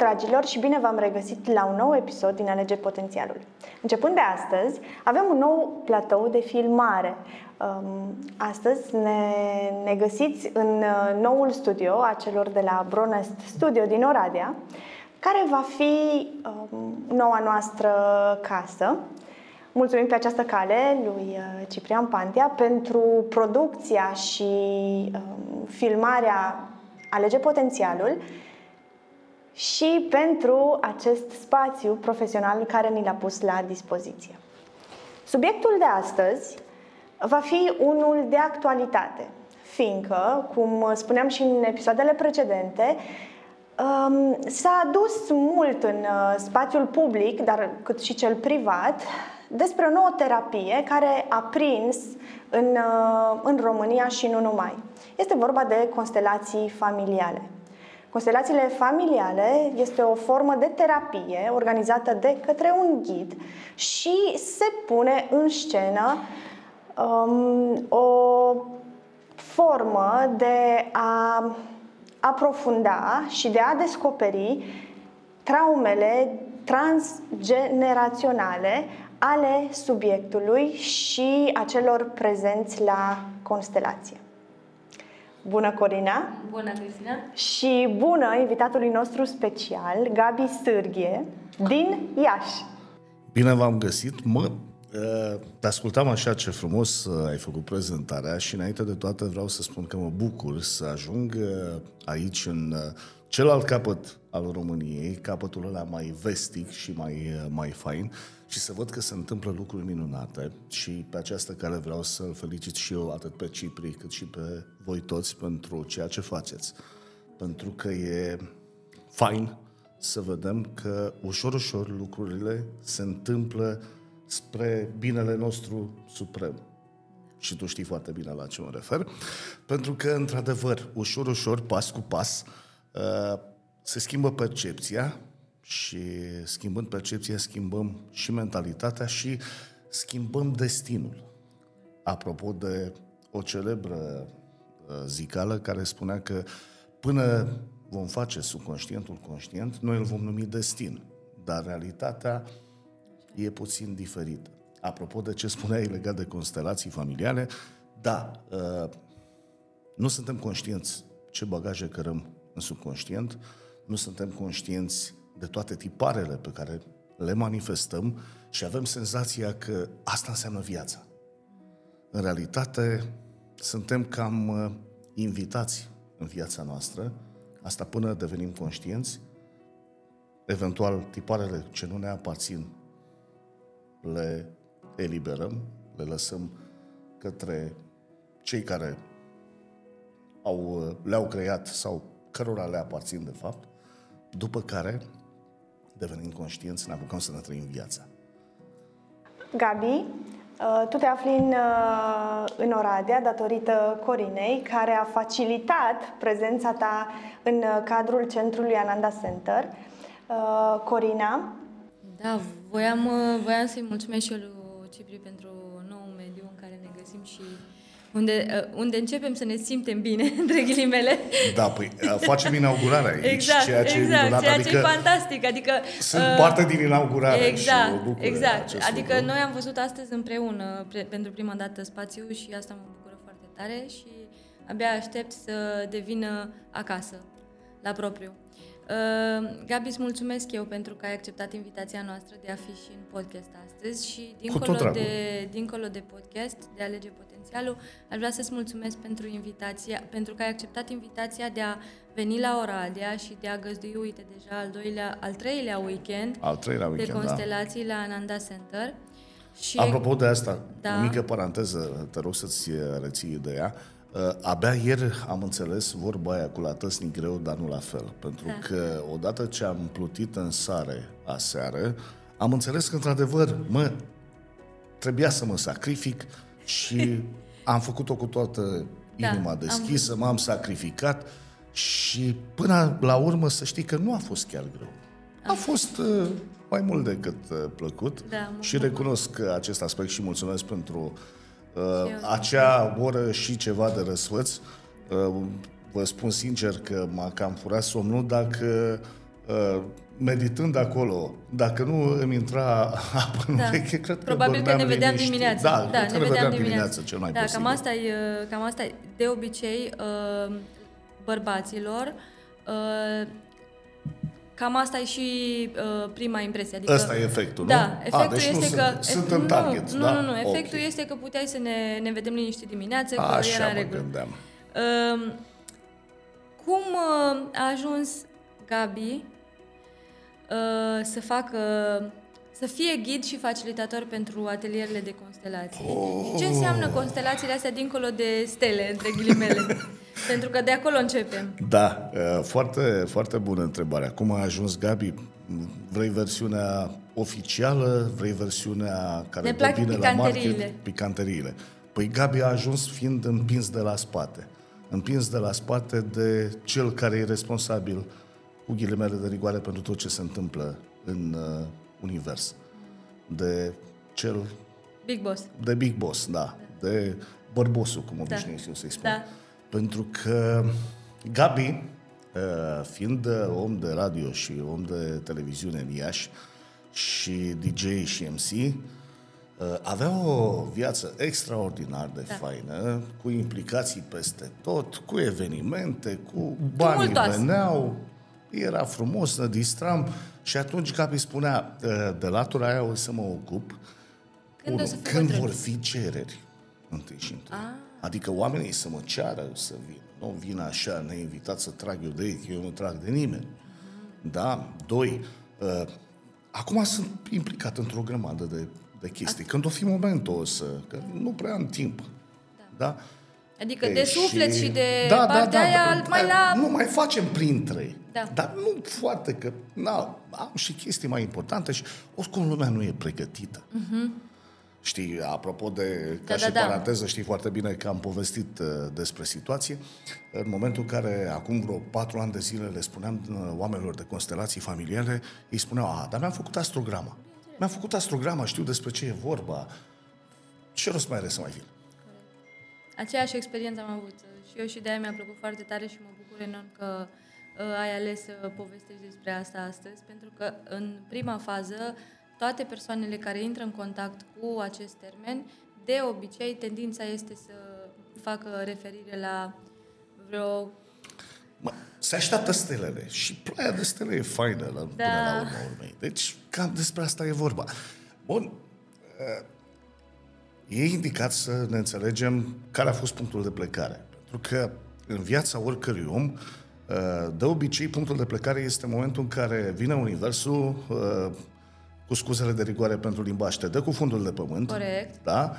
dragilor, și bine v-am regăsit la un nou episod din Alege Potențialul. Începând de astăzi, avem un nou platou de filmare. Um, astăzi ne, ne găsiți în uh, noul studio a celor de la Bronest Studio din Oradea, care va fi um, noua noastră casă. Mulțumim pe această cale lui uh, Ciprian Pantea pentru producția și um, filmarea Alege Potențialul și pentru acest spațiu profesional care ni l-a pus la dispoziție. Subiectul de astăzi va fi unul de actualitate, fiindcă, cum spuneam și în episoadele precedente, um, s-a adus mult în uh, spațiul public, dar cât și cel privat, despre o nouă terapie care a prins în, uh, în România și nu numai. Este vorba de constelații familiale. Constelațiile familiale este o formă de terapie organizată de către un ghid și se pune în scenă um, o formă de a aprofunda și de a descoperi traumele transgeneraționale ale subiectului și a celor prezenți la constelație. Bună, Corina! Bună, Cristina! Și bună invitatului nostru special, Gabi Sârghie, din Iași. Bine v-am găsit! Mă, uh, te ascultam așa ce frumos uh, ai făcut prezentarea și înainte de toate vreau să spun că mă bucur să ajung uh, aici în celălalt capăt al României, capătul ăla mai vestic și mai, mai fain, și să văd că se întâmplă lucruri minunate și pe această care vreau să-l felicit și eu atât pe Cipri cât și pe voi toți pentru ceea ce faceți. Pentru că e fain să vedem că ușor, ușor lucrurile se întâmplă spre binele nostru suprem. Și tu știi foarte bine la ce mă refer. Pentru că, într-adevăr, ușor, ușor, pas cu pas, uh, se schimbă percepția și schimbând percepția, schimbăm și mentalitatea și schimbăm destinul. Apropo de o celebră uh, zicală care spunea că până vom face subconștientul conștient, noi îl vom numi destin. Dar realitatea e puțin diferită. Apropo de ce spuneai legat de constelații familiale, da, uh, nu suntem conștienți ce bagaje cărăm în subconștient, nu suntem conștienți de toate tiparele pe care le manifestăm și avem senzația că asta înseamnă viața. În realitate, suntem cam uh, invitați în viața noastră, asta până devenim conștienți, eventual tiparele ce nu ne aparțin le eliberăm, le lăsăm către cei care au, uh, le-au creat sau cărora le aparțin de fapt, după care devenim conștienți, ne apucăm să ne trăim viața. Gabi, uh, tu te afli în, uh, în Oradea datorită Corinei, care a facilitat prezența ta în uh, cadrul centrului Ananda Center. Corina? Da, voiam, voiam să-i mulțumesc și eu lui Cipri pentru nou mediu în care ne găsim și unde, uh, unde începem să ne simtem bine, între ghilimele. Da, păi uh, facem inaugurarea aici, exact, ceea ce exact, e minunat, ceea adică ce e fantastic. Adică, sunt uh, parte din inaugurare exact, și mă Exact, adică lucru. noi am văzut astăzi împreună pre, pentru prima dată spațiu și asta mă bucură foarte tare și abia aștept să devină acasă, la propriu. Uh, Gabi, îți mulțumesc eu pentru că ai acceptat invitația noastră de a fi și în podcast astăzi și dincolo de, dincolo de podcast, de Alege Potențialul, aș vrea să-ți mulțumesc pentru invitația, pentru că ai acceptat invitația de a veni la Oradea și de a găzdui, uite, deja al doilea, al treilea weekend, al treilea weekend de da. constelații da. la Ananda Center. Și, Apropo de asta, da. o mică paranteză, te rog să-ți reții ideea. Uh, abia ieri am înțeles vorba aia cu la tăsnic greu, dar nu la fel. Pentru da. că odată ce am plutit în sare aseară, am înțeles că, într-adevăr, mă, trebuia să mă sacrific și am făcut-o cu toată da, inima da, deschisă, am... m-am sacrificat și până la urmă să știi că nu a fost chiar greu. A fost uh, mai mult decât uh, plăcut. Da, și recunosc acest aspect și mulțumesc pentru uh, acea oră și ceva de răsfăț. Uh, vă spun sincer că m-a cam furat somnul dacă uh, meditând acolo, dacă nu îmi intra apă în Da. ureche, cred că Probabil că dormeam ne vedeam liniștit. dimineața. Da, da cred că ne vedeam dimineața. dimineața cel mai da, posibil. cam asta, e, cam asta e. De obicei, uh, bărbaților, uh, cam asta e și uh, prima impresie. Adică, Ăsta e efectul, nu? Da, A, efectul deci nu este sunt- că... sunt nu, în target, nu, da? Nu, nu, efectul Ok. este că puteai să ne, ne vedem liniștit dimineața, că Așa era în mă regulă. gândeam. Um, cum uh, a ajuns Gabi uh, să facă să fie ghid și facilitator pentru atelierele de constelații. Oh. Și ce înseamnă constelațiile astea dincolo de stele, între ghilimele? pentru că de acolo începem. Da, uh, foarte, foarte bună întrebare. Cum a ajuns Gabi? Vrei versiunea oficială? Vrei versiunea care Ne dă plac bine la market? picanteriile. Picanteriile. Păi Gabi a ajuns fiind împins de la spate. Împins de la spate de cel care e responsabil cu ghilimele de rigoare pentru tot ce se întâmplă în uh, univers. De cel Big Boss. de Big Boss, da. De bărbosul, cum obișnuiesc eu să-i spun. Da. Pentru că Gabi, uh, fiind uh, om de radio și om de televiziune în Iași și DJ și MC, uh, avea o viață extraordinar de Da. faină, cu implicații peste tot, cu evenimente, cu banii Tumultoasă. veneau, era frumos, ne distram și atunci Gabi spunea, uh, de latura aia o să mă ocup Când Unu, o să fii când bătrân? vor fi cereri, întâi și întâi. Ah. Adică oamenii să mă ceară să vin. Nu vin așa, neinvitat să trag eu de ei, că eu nu trag de nimeni. Da? Doi, uh, acum sunt implicat într-o grămadă de, de chestii. Când o fi momentul o să... Că nu prea am timp. Da? Adică Ei, de suflet și, de partea aia mai la... Nu mai facem printre. Da. Dar nu foarte, că na, am și chestii mai importante și oricum lumea nu e pregătită. Știi, apropo de, ca Da, și da, da. paranteză, știi foarte bine că am povestit uh, despre situație. În momentul în care, acum vreo patru ani de zile, le spuneam uh, oamenilor de constelații familiale, ei spuneau, a, dar mi-am făcut astrograma. Mi-am făcut astrograma, știu despre ce e vorba. Ce rost mai are să mai vin? Aceeași experiență am avut și eu și de-aia mi-a plăcut foarte tare și mă bucur enorm că uh, ai ales să povestești despre asta astăzi, pentru că în prima fază toate persoanele care intră în contact cu acest termen, de obicei tendința este să facă referire la vreo Mă, se așteaptă stelele și ploaia de stele e faină la, da. până la urmă urmei. Deci cam despre asta e vorba. Bun, uh, e indicat să ne înțelegem care a fost punctul de plecare. Pentru că în viața oricărui om, uh, de obicei, punctul de plecare este momentul în care vine Universul uh, cu scuzele de rigoare pentru limbaj, te dă cu fundul de pământ. Corect. Da?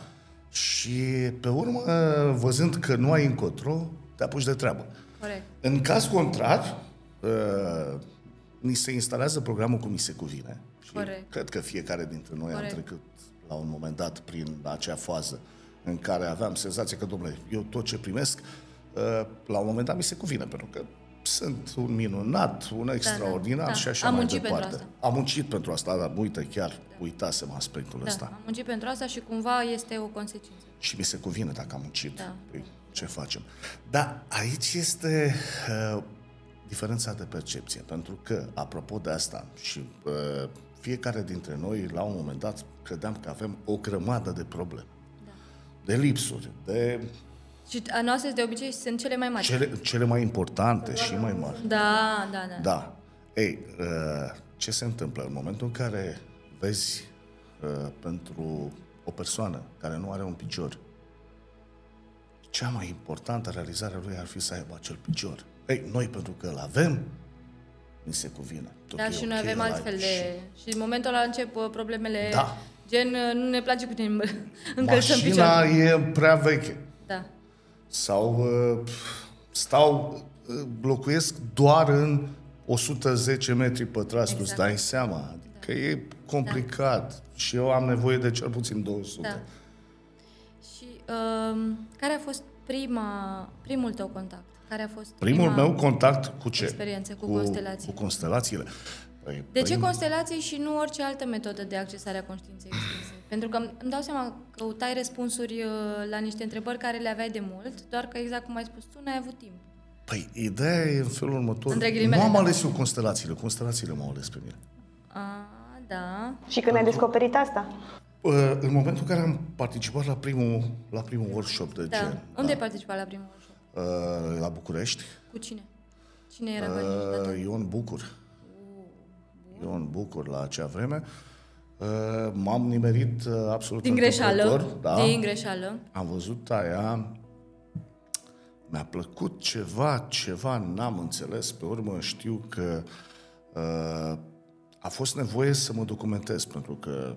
Și pe urmă, văzând că nu ai încotro, te apuci de treabă. corect. În caz contrar, uh, ni se instalează programul cum mi se cuvine. Și Corect. cred că fiecare dintre noi Corect. am trecut la un moment dat prin acea fază în care aveam senzația că, domnule, eu tot ce primesc, uh, la un moment dat mi se cuvine, pentru că sunt un minunat, un extraordinar da. și așa Am mai muncit pentru departe. asta. Am muncit pentru asta, dar uite, chiar uitasem aspectul Da, ăsta. am muncit pentru asta și cumva este o consecință. Și mi se cuvine dacă am muncit. Da. Păi, ce facem? Dar aici este uh, diferența de percepție. Pentru că, apropo de asta, și uh, fiecare dintre noi, la un moment dat, credeam că avem o grămadă de probleme. Da. De lipsuri, de Și a noastre de obicei sunt cele mai mari. cele, cele mai importante și mai mari. Da, da, da. Da. Ei, uh, ce se întâmplă în momentul în care vezi uh, pentru o persoană care nu are un picior, cea mai importantă realizare a lui ar fi să aibă acel picior. Ei, noi pentru că îl avem, ni se cuvine. Tot Da, e și noi ok, avem ăla altfel e de... Și în momentul ăla încep uh, problemele, Da. gen, uh, nu ne place cu tine îmbăl- și încălțăm Mașina piciorul. e prea veche. Da, Sau uh, stau, uh, locuiesc doar în 110 metri pătrați, tu Exact. îți dai seama. Adică e complicat și eu am nevoie de cel puțin 200. da. Și um, care a fost prima, primul tău contact? Care a fost Primul prima... meu contact cu ce? experiență cu constelații. Cu constelațiile. Păi, De ce prim- constelații și nu orice altă metodă de accesare a conștiinței extinse? Pentru că îmi dau seama că căutai răspunsuri uh, la niște întrebări care le aveai de mult, doar că exact cum ai spus tu, n-ai avut timp. Păi, ideea e în felul următor. Între Nu ghilimele, am da. ales eu constelațiile, constelațiile m-au ales pe mine. A, da. Și când ai descoperit asta? Uh, În momentul în care am participat la primul, la primul workshop de Da. gen, Unde ai participat la primul workshop? Uh, la București, Cu cine? Cine era facilitator? uh, Ion Bucur. Ion Bucur la acea vreme. Uh, M-am nimerit uh, absolut Din greșeală. întâmplător, Da. Din greșeală. Am văzut aia, mi-a plăcut ceva, ceva n-am înțeles. Pe urmă știu că uh, a fost nevoie să mă documentez, pentru că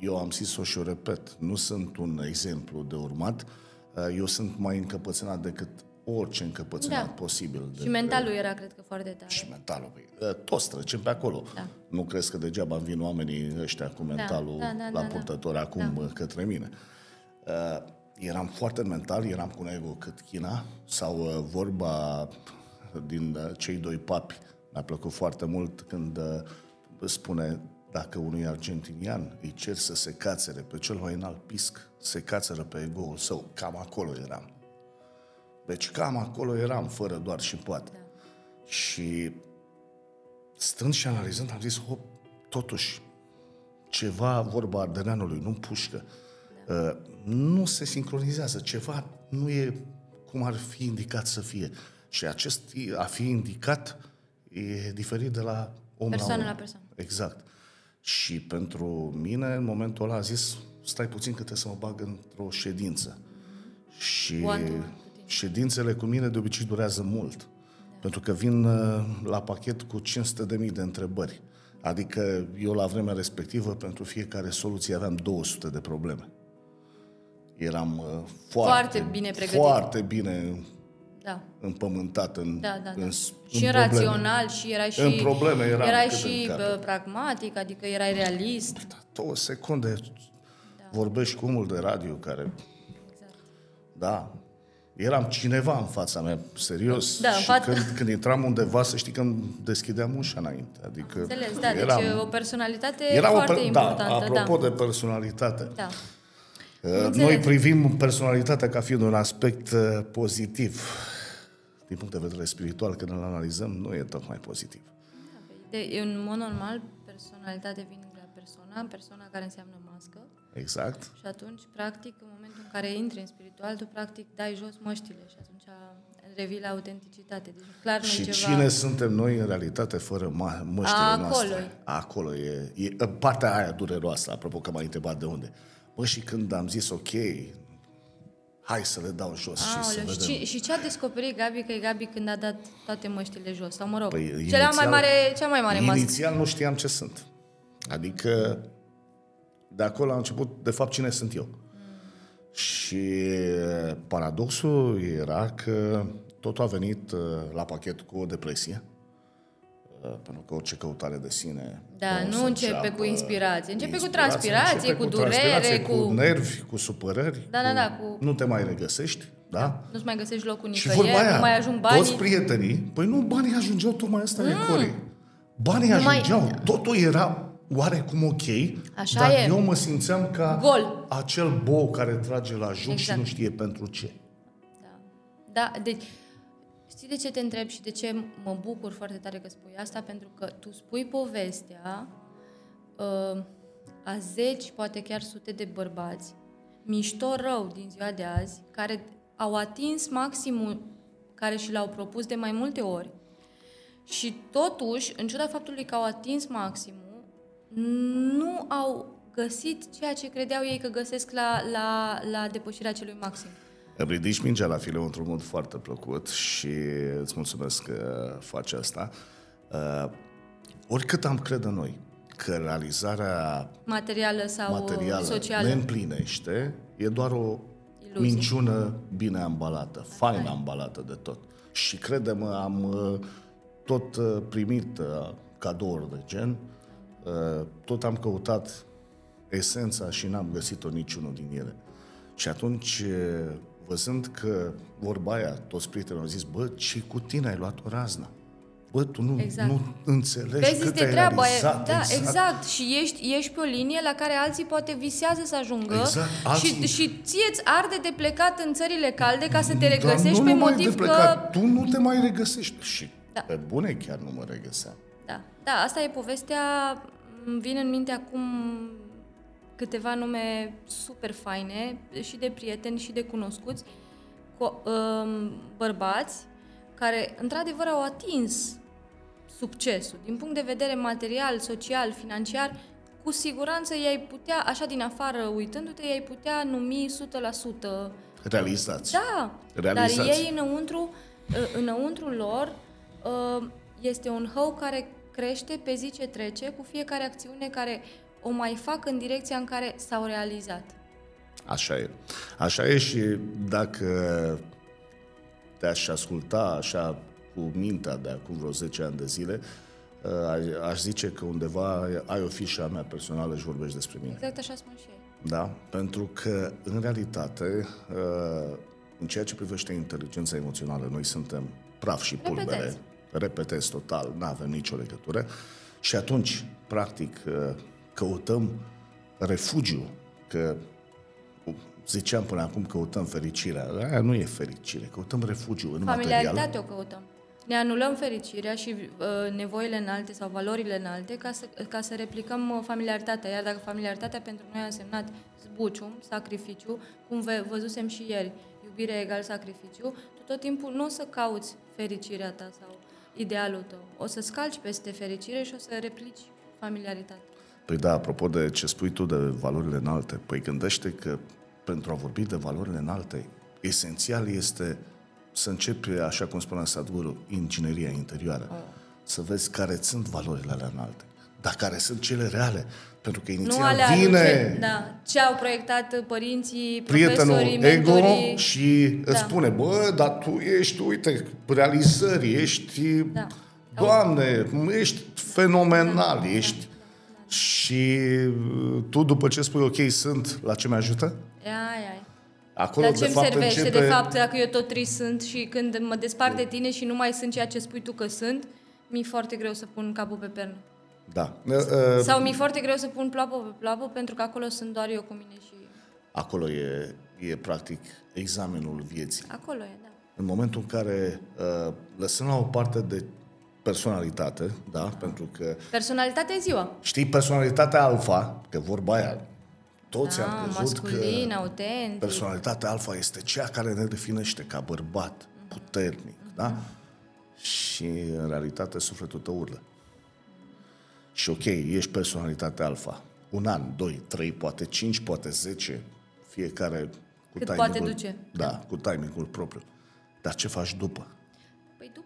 eu am zis-o și o repet, nu sunt un exemplu de urmat, uh, eu sunt mai încăpățânat decât orice încăpățânat Da. posibil. Și de- mentalul era, cred că, foarte tare. și mentalul. Păi, uh, toți trecem pe acolo. Da. Nu crezi că degeaba îmi vin oamenii ăștia cu mentalul da, da, la da, purtător acum uh, către mine. Uh, eram foarte mental, eram cu un ego cât China, sau uh, vorba din uh, cei doi papi, mi-a plăcut foarte mult când uh, spune dacă unui argentinian îi cer să se cațere pe cel mai înalt pisc, se cațără pe ego-ul său. Cam acolo eram. Deci cam acolo eram, fără doar și poate. Și stând și analizând, am zis, hop, totuși, ceva, vorba ardeneanului, nu pușcă, uh, nu se sincronizează, ceva nu e cum ar fi indicat să fie. Și acest a fi indicat e diferit de la om Persoană la om. la persoană. Exact. Și pentru mine, în momentul ăla, a zis, stai puțin că trebuie să mă bag într-o ședință. Și One-to-one cu ședințele cu mine de obicei durează mult. Pentru că vin uh, la pachet cu 500.000 de întrebări. Adică eu la vremea respectivă, pentru fiecare soluție aveam 200 de probleme. Eram uh, foarte, Foarte bine pregătit. Foarte bine Da. împământat în, Da, da, da. în, și în probleme. rațional și erai și În probleme eram erai cât și în cap. bă, pragmatic, adică erai realist. Două secunde vorbești cu omul de radio care... Exact. Da. Eram cineva în fața mea, serios. Da, în și fața- când, când intram undeva, să știi că îmi deschideam ușa înainte. Adică Înțeles, da, eram, deci o personalitate era o foarte per- importantă. Da, apropo da. de personalitate. da. Uh, înțeles. Noi privim personalitatea ca fiind un aspect uh, pozitiv. Din punct de vedere spiritual, când îl analizăm, nu e tocmai pozitiv. De, în mod normal, personalitate vine de la persoana, persoana care înseamnă mască. Exact. Și atunci, practic, în momentul în care intri în spiritual, tu practic dai jos măștile și atunci revii la autenticitate. Deci clar nu Și ceva... cine suntem noi în realitate fără ma- măștile Acolo noastre? Acolo e. e. Partea aia dureroasă, apropo că m-ai întrebat de unde. Bă, și când am zis ok, hai să le dau jos și să Aoleu, și, vedem. ce, și ce a descoperit Gabi că e Gabi când a dat toate măștile jos? Sau mă rog, Păi, cea, inițial- mai mare, cea mai mare mască. Inițial nu știam ce sunt. Adică de acolo a început, de fapt, cine sunt eu. Și paradoxul era că totul a venit uh, la pachet cu o depresie. Uh, Pentru că orice căutare de sine Da, o nu să începe înceapă cu inspirație. Începe cu inspirație, transpirație, începe cu durere, transpirație, cu- cu nervi, cu supărări. Da, da, da, cu- Nu te mai regăsești, da? Nu-ți mai găsești locul Și nicăieri, vorba aia, nu mai ajung banii. toți prietenii, păi nu, banii ajungeau, tocmai asta e Cori. Banii Nu mai- ajungeau, totul era oarecum ok, Așa dar e. eu mă simțeam ca Gol. acel bou care trage la joc Exact. și nu știe pentru ce. Da. da, deci știi de ce te întreb și de ce mă bucur foarte tare că spui asta? Pentru că tu spui povestea uh, a zeci, poate chiar sute de bărbați, mișto rău din ziua de azi, care au atins maximul care și l-au propus de mai multe ori și totuși, în ciuda faptului că au atins maximul, nu au găsit ceea ce credeau ei că găsesc la, la, la depășirea acelui maxim. Îmi ridici mingea la fileu într-un mod foarte plăcut și îți mulțumesc că faci asta. Uh, oricât am crede noi că realizarea Materială sau materială socială. ne împlinește, e doar o Iluzie. minciună bine ambalată, fain ambalată de tot. Și crede-mă, am uh, tot uh, primit uh, cadouri de gen, uh, tot am căutat esența și n-am găsit-o niciunul din ele. Și atunci, uh, văzând că vorba aia, toți prietenii au zis, bă, ce cu tine ai luat o razna? bă, tu nu, Exact. nu înțelegi Vezi cât de ai treaba aia. realizat. Da, exact. exact. Și ești, ești pe o linie la care alții poate visează să ajungă Exact. și, Alții- și ție îți arde de plecat în țările calde ca să te Dar regăsești nu pe numai motiv de că... plecat, Tu nu te mai regăsești. Și Da. pe bune chiar nu mă regăseam. Da, da, asta e povestea. Îmi vin în minte acum câteva nume super faine și de prieteni și de cunoscuți, cu, um, bărbați care într-adevăr au atins succesul din punct de vedere material, social, financiar, cu siguranță i-ai putea, așa din afară uitându-te, i-ai putea numi 100%. Realizați. Da, Realizați. dar ei înăuntru, ă, înăuntru lor ă, este un hău care crește pe zi ce trece cu fiecare acțiune care o mai fac în direcția în care s-au realizat. Așa e. Așa e și dacă te-aș asculta așa cu mintea de acum vreo 10 ani de zile, uh, aș zice că undeva ai o fișă a mea personală și vorbești despre mine. Exact așa spun și ei. Da? Pentru că, în realitate, uh, în ceea ce privește inteligența emoțională, noi suntem praf și pulbere. Repetezi. Repetez total, nu avem nicio legătură. Și atunci, practic, uh, căutăm refugiu, că ziceam până acum căutăm fericirea. Aia nu e fericire, căutăm refugiu în material. Familiaritate o căutăm. Ne anulăm fericirea și uh, nevoile înalte sau valorile înalte ca să, ca să replicăm uh, familiaritatea. Iar dacă familiaritatea pentru noi a însemnat zbucium, sacrificiu, cum ve- văzusem și ieri, iubire egal sacrificiu, tu tot timpul nu o să cauți fericirea ta sau idealul tău. O să scalci peste fericire și o să replici familiaritate. Păi da, apropo de ce spui tu de valorile înalte, păi gândește că pentru a vorbi de valorile înalte, esențial este să începi, așa cum spunea Sadhguru, ingineria interioară. Oh. Să vezi care sunt valorile alea înalte, dar care sunt cele reale. Pentru că Nu inițial ale vine aduce, da, ce au proiectat părinții, prietenul profesorii, ego mentorii. și îți Da. spune, bă, dar tu ești, uite, realizări, ești, Da. doamne, ești fenomenal, ești... Și uh, tu, după ce spui, ok, sunt, la ce mi ajută? Ai, ai. Acolo, La ce de îmi fapt, servește, începe... de fapt, dacă eu tot trist sunt și când mă despart de tine și nu mai sunt ceea ce spui tu că sunt, mi-e foarte greu să pun capul pe pernă. Da. Uh, uh, Sau mi-e foarte greu să pun plapă pe plapă pentru că acolo sunt doar eu cu mine și Acolo e, e, practic, examenul vieții. acolo e, da. În momentul în care uh, lăsăm la o parte de personalitate, da? Pentru că Personalitatea e ziua. știi personalitatea alfa, că vorba aia, toți Da, am crezut masculin, că autentic. personalitatea alfa este cea care ne definește ca bărbat, puternic, da? Și în realitate sufletul tău urlă. Și ok, ești personalitatea alfa. Un an, doi, trei, poate cinci, poate zece, fiecare cu Cât timingul- poate duce. Da, cu timingul propriu. Dar ce faci după?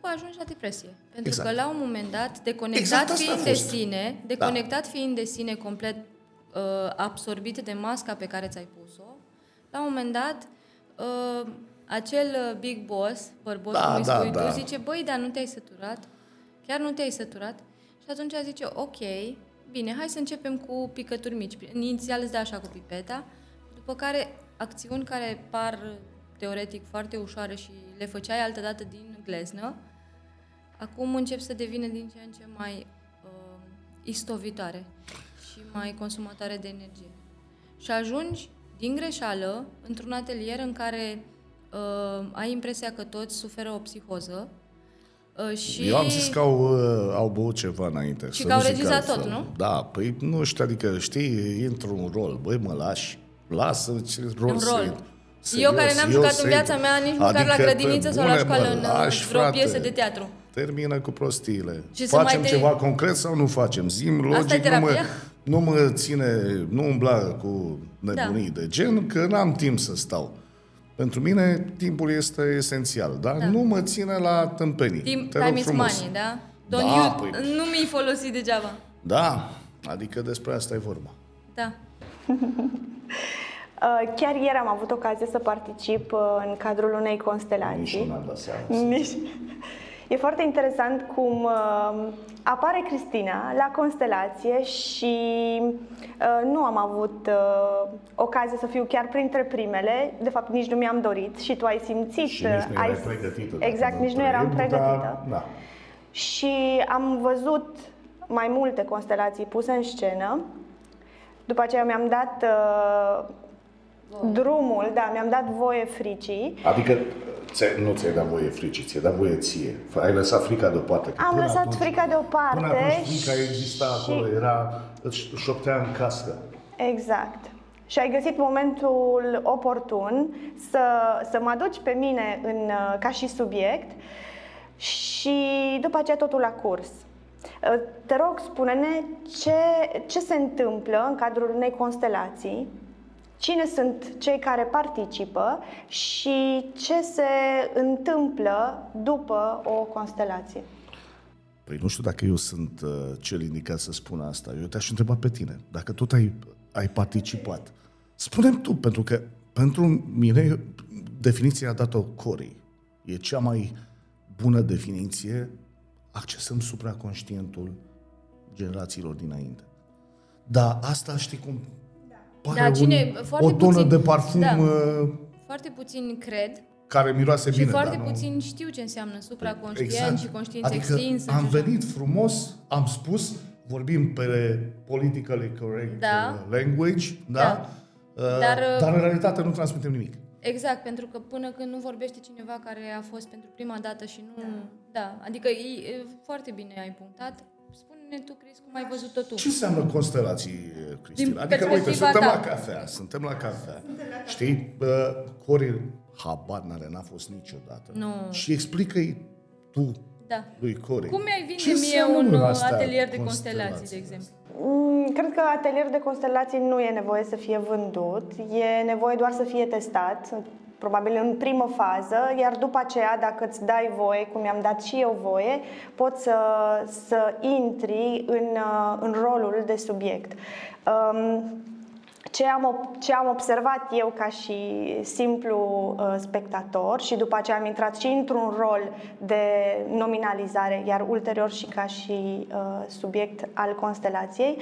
Păi după ajungi la depresie. Pentru Exact. că la un moment dat, deconectat Exact asta a fiind de fost. sine, deconectat fiind de sine complet uh, absorbit de masca pe care ți-ai pus-o, la un moment dat, uh, acel uh, big boss, bărbos, Da, cum îi da, spui da. tu, zice, băi, dar nu te-ai săturat? Chiar nu te-ai săturat? Și atunci zice, ok, bine, hai să începem cu picături mici. Inițial îți dă așa cu pipeta, după care acțiuni care par teoretic foarte ușoare și le făceai altădată din gleznă, acum încep să devină din ce în ce mai uh, istovitoare și mai consumatoare de energie. Și ajungi din greșeală într-un atelier în care uh, ai impresia că toți suferă o psihoză uh, și... Eu am zis că au, uh, au băut ceva înainte. Și să că au nu zic regizat altfel. tot, nu? Da, păi nu știu, adică știi, intru un rol, băi mă lași, lasă ce rol, Un să rol. intru. eu care n-am eu jucat să în viața intru. mea nici măcar la Adică, grădiniță pe sau la bune, școală mă, în lași, vreo frate. piesă de teatru. Termină cu prostiile. Și să facem mai te- ceva concret sau nu facem? Zim Asta e logic, nu mă, terapia? nu mă ține, nu umbla cu nebunii Da. de gen, că n-am timp să stau. Pentru mine timpul este esențial, dar da. nu mă ține la tâmpenii. Timp, Te rog time is frumos. money, da? Da, Don't you, păi- Nu mi-i folosit degeaba. Da, adică despre asta e vorba. Da. Uh, Chiar ieri am avut ocazia să particip uh, în cadrul unei Nici constelații. nu mi-am dat seama. Nici. E foarte interesant cum uh, apare Cristina la constelație și uh, nu am avut uh, ocazia să fiu chiar printre primele. De fapt, nici nu mi-am dorit și tu ai simțit. Și nici nu ai... erai pregătită. dacă Exact, mă nici nu eram întreb, pregătită. Dar, da. și am văzut mai multe constelații puse în scenă. După aceea mi-am dat uh, drumul, da, mi-am dat voie fricii. Adică ți- nu ți-ai dat voie fricii, ți-ai dat voie ție. Ai lăsat frica deoparte. că Am până lăsat atunci- frica deoparte Până atunci frica exista și- acolo, era, îți șoptea în cască. Exact. Și ai găsit momentul oportun să, să mă aduci pe mine în, uh, ca și subiect și după aceea totul a curs. Uh, Te rog, spune-ne ce, ce se întâmplă în cadrul unei constelații, cine sunt cei care participă și ce se întâmplă după o constelație. Păi nu știu dacă eu sunt uh, cel indicat să spun asta. Eu te-aș întreba pe tine. Dacă tot ai, ai participat, spune tu, pentru că pentru mine definiția a dat-o Cori. E cea mai bună definiție. Accesăm supraconștientul generațiilor dinainte. Dar asta știi cum pare Da, cine- un, foarte o tonă puțin- de parfum da. uh, Foarte puțin cred care miroase și bine. foarte dar nu- puțin știu ce înseamnă supraconștient și conștiință adică extinsă. am și așa. venit frumos, am spus, vorbim pe politically correct Da. uh, language, da? Da. Uh, Dar, uh, dar în realitate nu transmitem nimic. Exact, pentru că până când nu vorbește cineva care a fost pentru prima dată și nu... Da, da adică e, e, foarte bine ai punctat. Spune-ne tu, Cris, cum ai văzut-o tu. Ce înseamnă constelații, Cristina? Din adică, uite, perspectiva suntem ta. la cafea, suntem la cafea. Știi? Uh, Cori habar n-are, n-a fost niciodată. Nu. Și explică-i tu Da. lui Cori. Cum mi-ai vinde Ce mie înseamnă un uh, astea, atelier de constelații, de constelații? exemplu? Mm, Cred că atelierul de constelații nu e nevoie să fie vândut, e nevoie doar să fie testat, probabil în primă fază, iar după aceea, dacă îți dai voie, cum mi-am dat și eu voie, poți să, să intri în, uh, în rolul de subiect. Um, ce am, ob- ce am observat eu ca și simplu uh, spectator și după aceea am intrat și într-un rol de nominalizare, iar ulterior și ca și uh, subiect al constelației,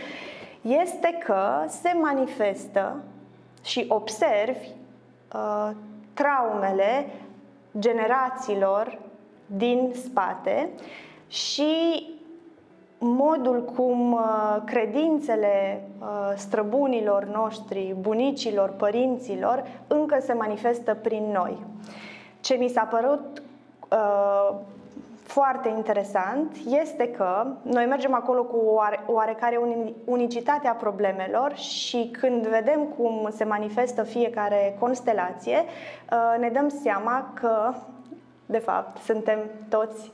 este că se manifestă și observi uh, traumele generațiilor din spate și modul cum uh, credințele uh, străbunilor noștri, bunicilor, părinților, încă se manifestă prin noi. Ce mi s-a părut uh, foarte interesant este că noi mergem acolo cu oare- oarecare uni- unicitate a problemelor și când vedem cum se manifestă fiecare constelație, uh, ne dăm seama că, de fapt, suntem toți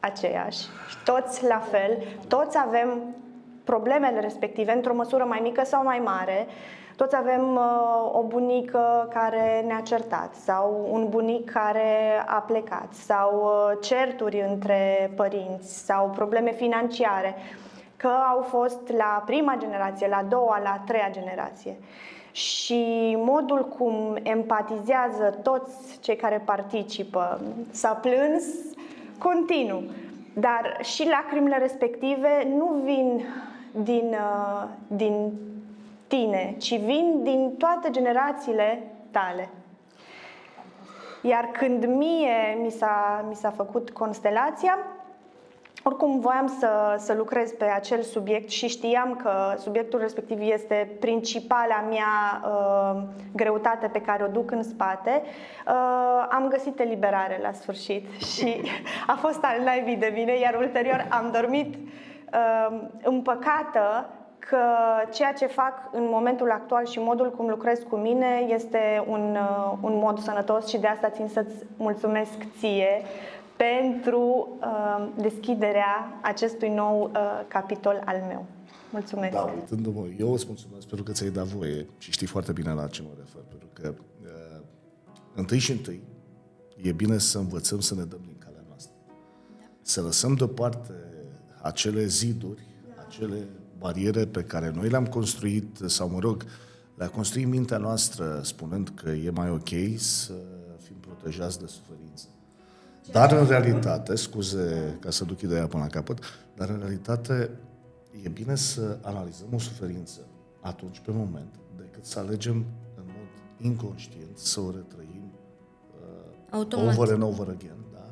aceiași, și toți la fel, toți avem problemele respective într-o măsură mai mică sau mai mare. Toți avem uh, o bunică care ne-a certat sau un bunic care a plecat sau uh, certuri între părinți sau probleme financiare că au fost la prima generație, la a doua, la a treia generație. Și modul cum empatizează toți cei care participă, s-a plâns continuu, dar și lacrimile respective nu vin din, uh, din tine, ci vin din toate generațiile tale. Iar când mie mi s-a, mi s-a făcut constelația, oricum voiam să, să lucrez pe acel subiect și știam că subiectul respectiv este principala mea uh, greutate pe care o duc în spate, uh, am găsit eliberare la sfârșit și a fost al naibii de mine, iar ulterior am dormit uh, împăcată că ceea ce fac în momentul actual și modul cum lucrez cu mine este un, uh, un mod sănătos și de asta țin să-ți mulțumesc ție pentru uh, deschiderea acestui nou uh, capitol al meu. Mulțumesc! Da, uitându-mă, eu îți mulțumesc pentru că ți-ai dat voie și știi foarte bine la ce mă refer, pentru că uh, întâi și întâi e bine să învățăm să ne dăm din calea noastră. Să lăsăm deoparte acele ziduri, acele bariere pe care noi le-am construit, sau mă rog, le-a construit mintea noastră spunând că e mai ok să fim protejați de suferință. Dar în realitate, scuze ca să duc ideea până la capăt, dar în realitate e bine să analizăm o suferință atunci, pe moment, decât să alegem în mod inconștient să o retrăim Automat. over and over again, da?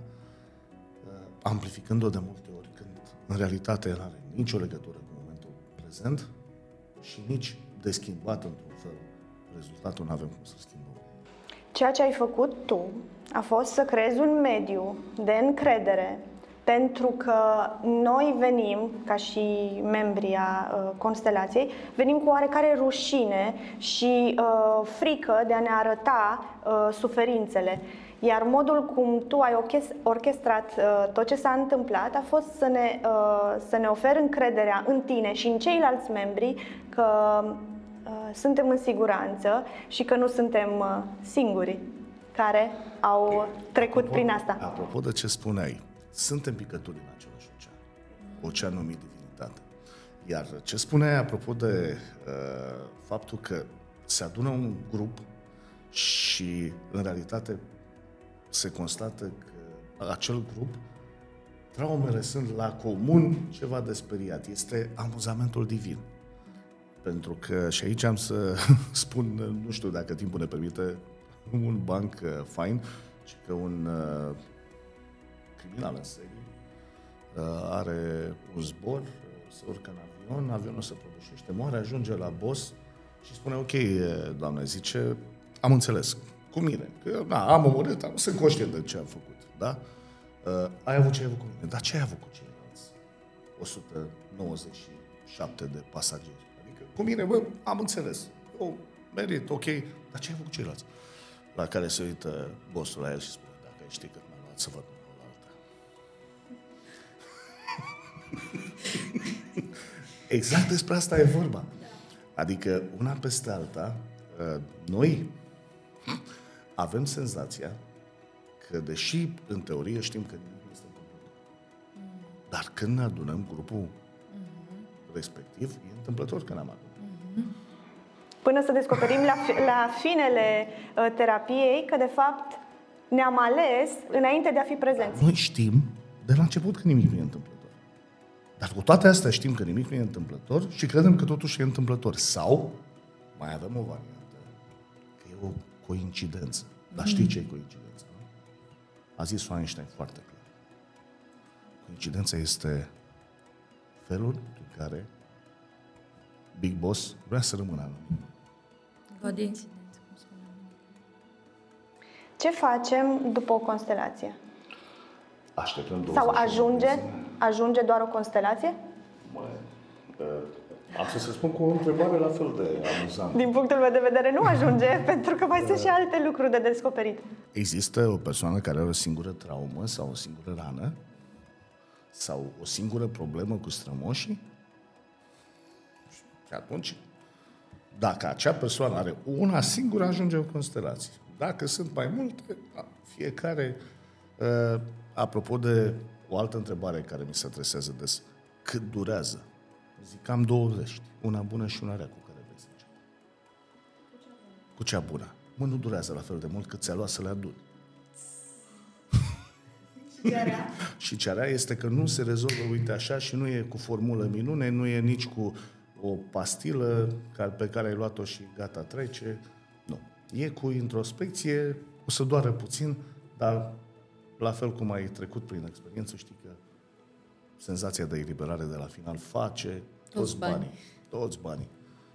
Uh, amplificând-o de multe ori, în realitate nu are nicio legătură cu momentul prezent și nici de schimbat într-un fel. Rezultatul nu avem cum să schimbăm. Ceea ce ai făcut tu a fost să creezi un mediu de încredere pentru că noi venim, ca și membrii a uh, constelației, venim cu oarecare rușine și uh, frică de a ne arăta uh, suferințele. Iar modul cum tu ai orchestrat uh, tot ce s-a întâmplat a fost să ne, uh, să ne oferi încrederea în tine și în ceilalți membri că uh, suntem în siguranță și că nu suntem uh, singuri care au trecut apropo, prin asta. Apropo de ce spuneai, suntem picături în același ocean, ocean numit divinitate. Iar ce spuneai apropo de uh, faptul că se adună un grup și în realitate se constată că acel grup traumele sunt la comun ceva de speriat. Este amuzamentul divin. Pentru că, și aici am să spun, nu știu dacă timpul ne permite, un banc uh, fain, și că un uh, criminal în serie uh, are un zbor, uh, se urcă în avion, avionul se prăbușește, moare, ajunge la boss și spune, ok, uh, doamne, zice, am înțeles, cu mine, că na, am omorât, dar nu sunt conștient de ce am făcut, da? Uh, ai avut ce ai avut cu mine, dar ce ai avut cu ceilalți 197 de pasageri? Adică cu mine, bă, am înțeles, eu merit, ok, dar ce ai avut cu ceilalți? La care se uită bossul la el și spune, dacă știi cât m-a luat să văd una la alta. exact despre asta e vorba. Adică, una peste alta, uh, noi avem senzația că, deși în teorie știm că nimic nu este întâmplător, dar când ne adunăm grupul respectiv, e întâmplător că ne-am adunat. Până să descoperim la, fi- la finele uh, terapiei că, de fapt, ne-am ales înainte de a fi prezenți. Noi știm de la început că nimic nu e întâmplător. Dar cu toate astea știm că nimic nu e întâmplător și credem că totuși e întâmplător. Sau mai avem o variantă, că e o coincidență. Dar știi ce e coincidența? Nu? A zis Einstein foarte clar. Coincidența este felul în care Big Boss vrea să rămână anonim. Coincidență, cum spuneam. Ce facem după o constelație? Așteptăm Sau 21 de ajunge, zile. ajunge doar o constelație? Mă, uh, am să se spun cu o întrebare la fel de amuzantă. Din punctul meu de vedere nu ajunge, pentru că mai sunt și alte lucruri de descoperit. Există o persoană care are o singură traumă sau o singură rană sau o singură problemă cu strămoșii și atunci, dacă acea persoană are una singură, ajunge în constelație. Dacă sunt mai multe, da, fiecare... Uh, apropo de o altă întrebare care mi se adresează des, cât durează? Zic, am două vești, una bună și una rea cu care vrei să încep. Cu cea bună. Mă, nu durează la fel de mult cât ți-a luat să le aduni. și cea rea este că nu se rezolvă, uite așa, și nu e cu formulă minune, nu e nici cu o pastilă ca- pe care ai luat-o și gata, trece. Nu. E cu introspecție, o să doară puțin, dar la fel cum ai trecut prin experiență, știi că senzația de eliberare de la final face toți, Toți banii. banii. Toți banii.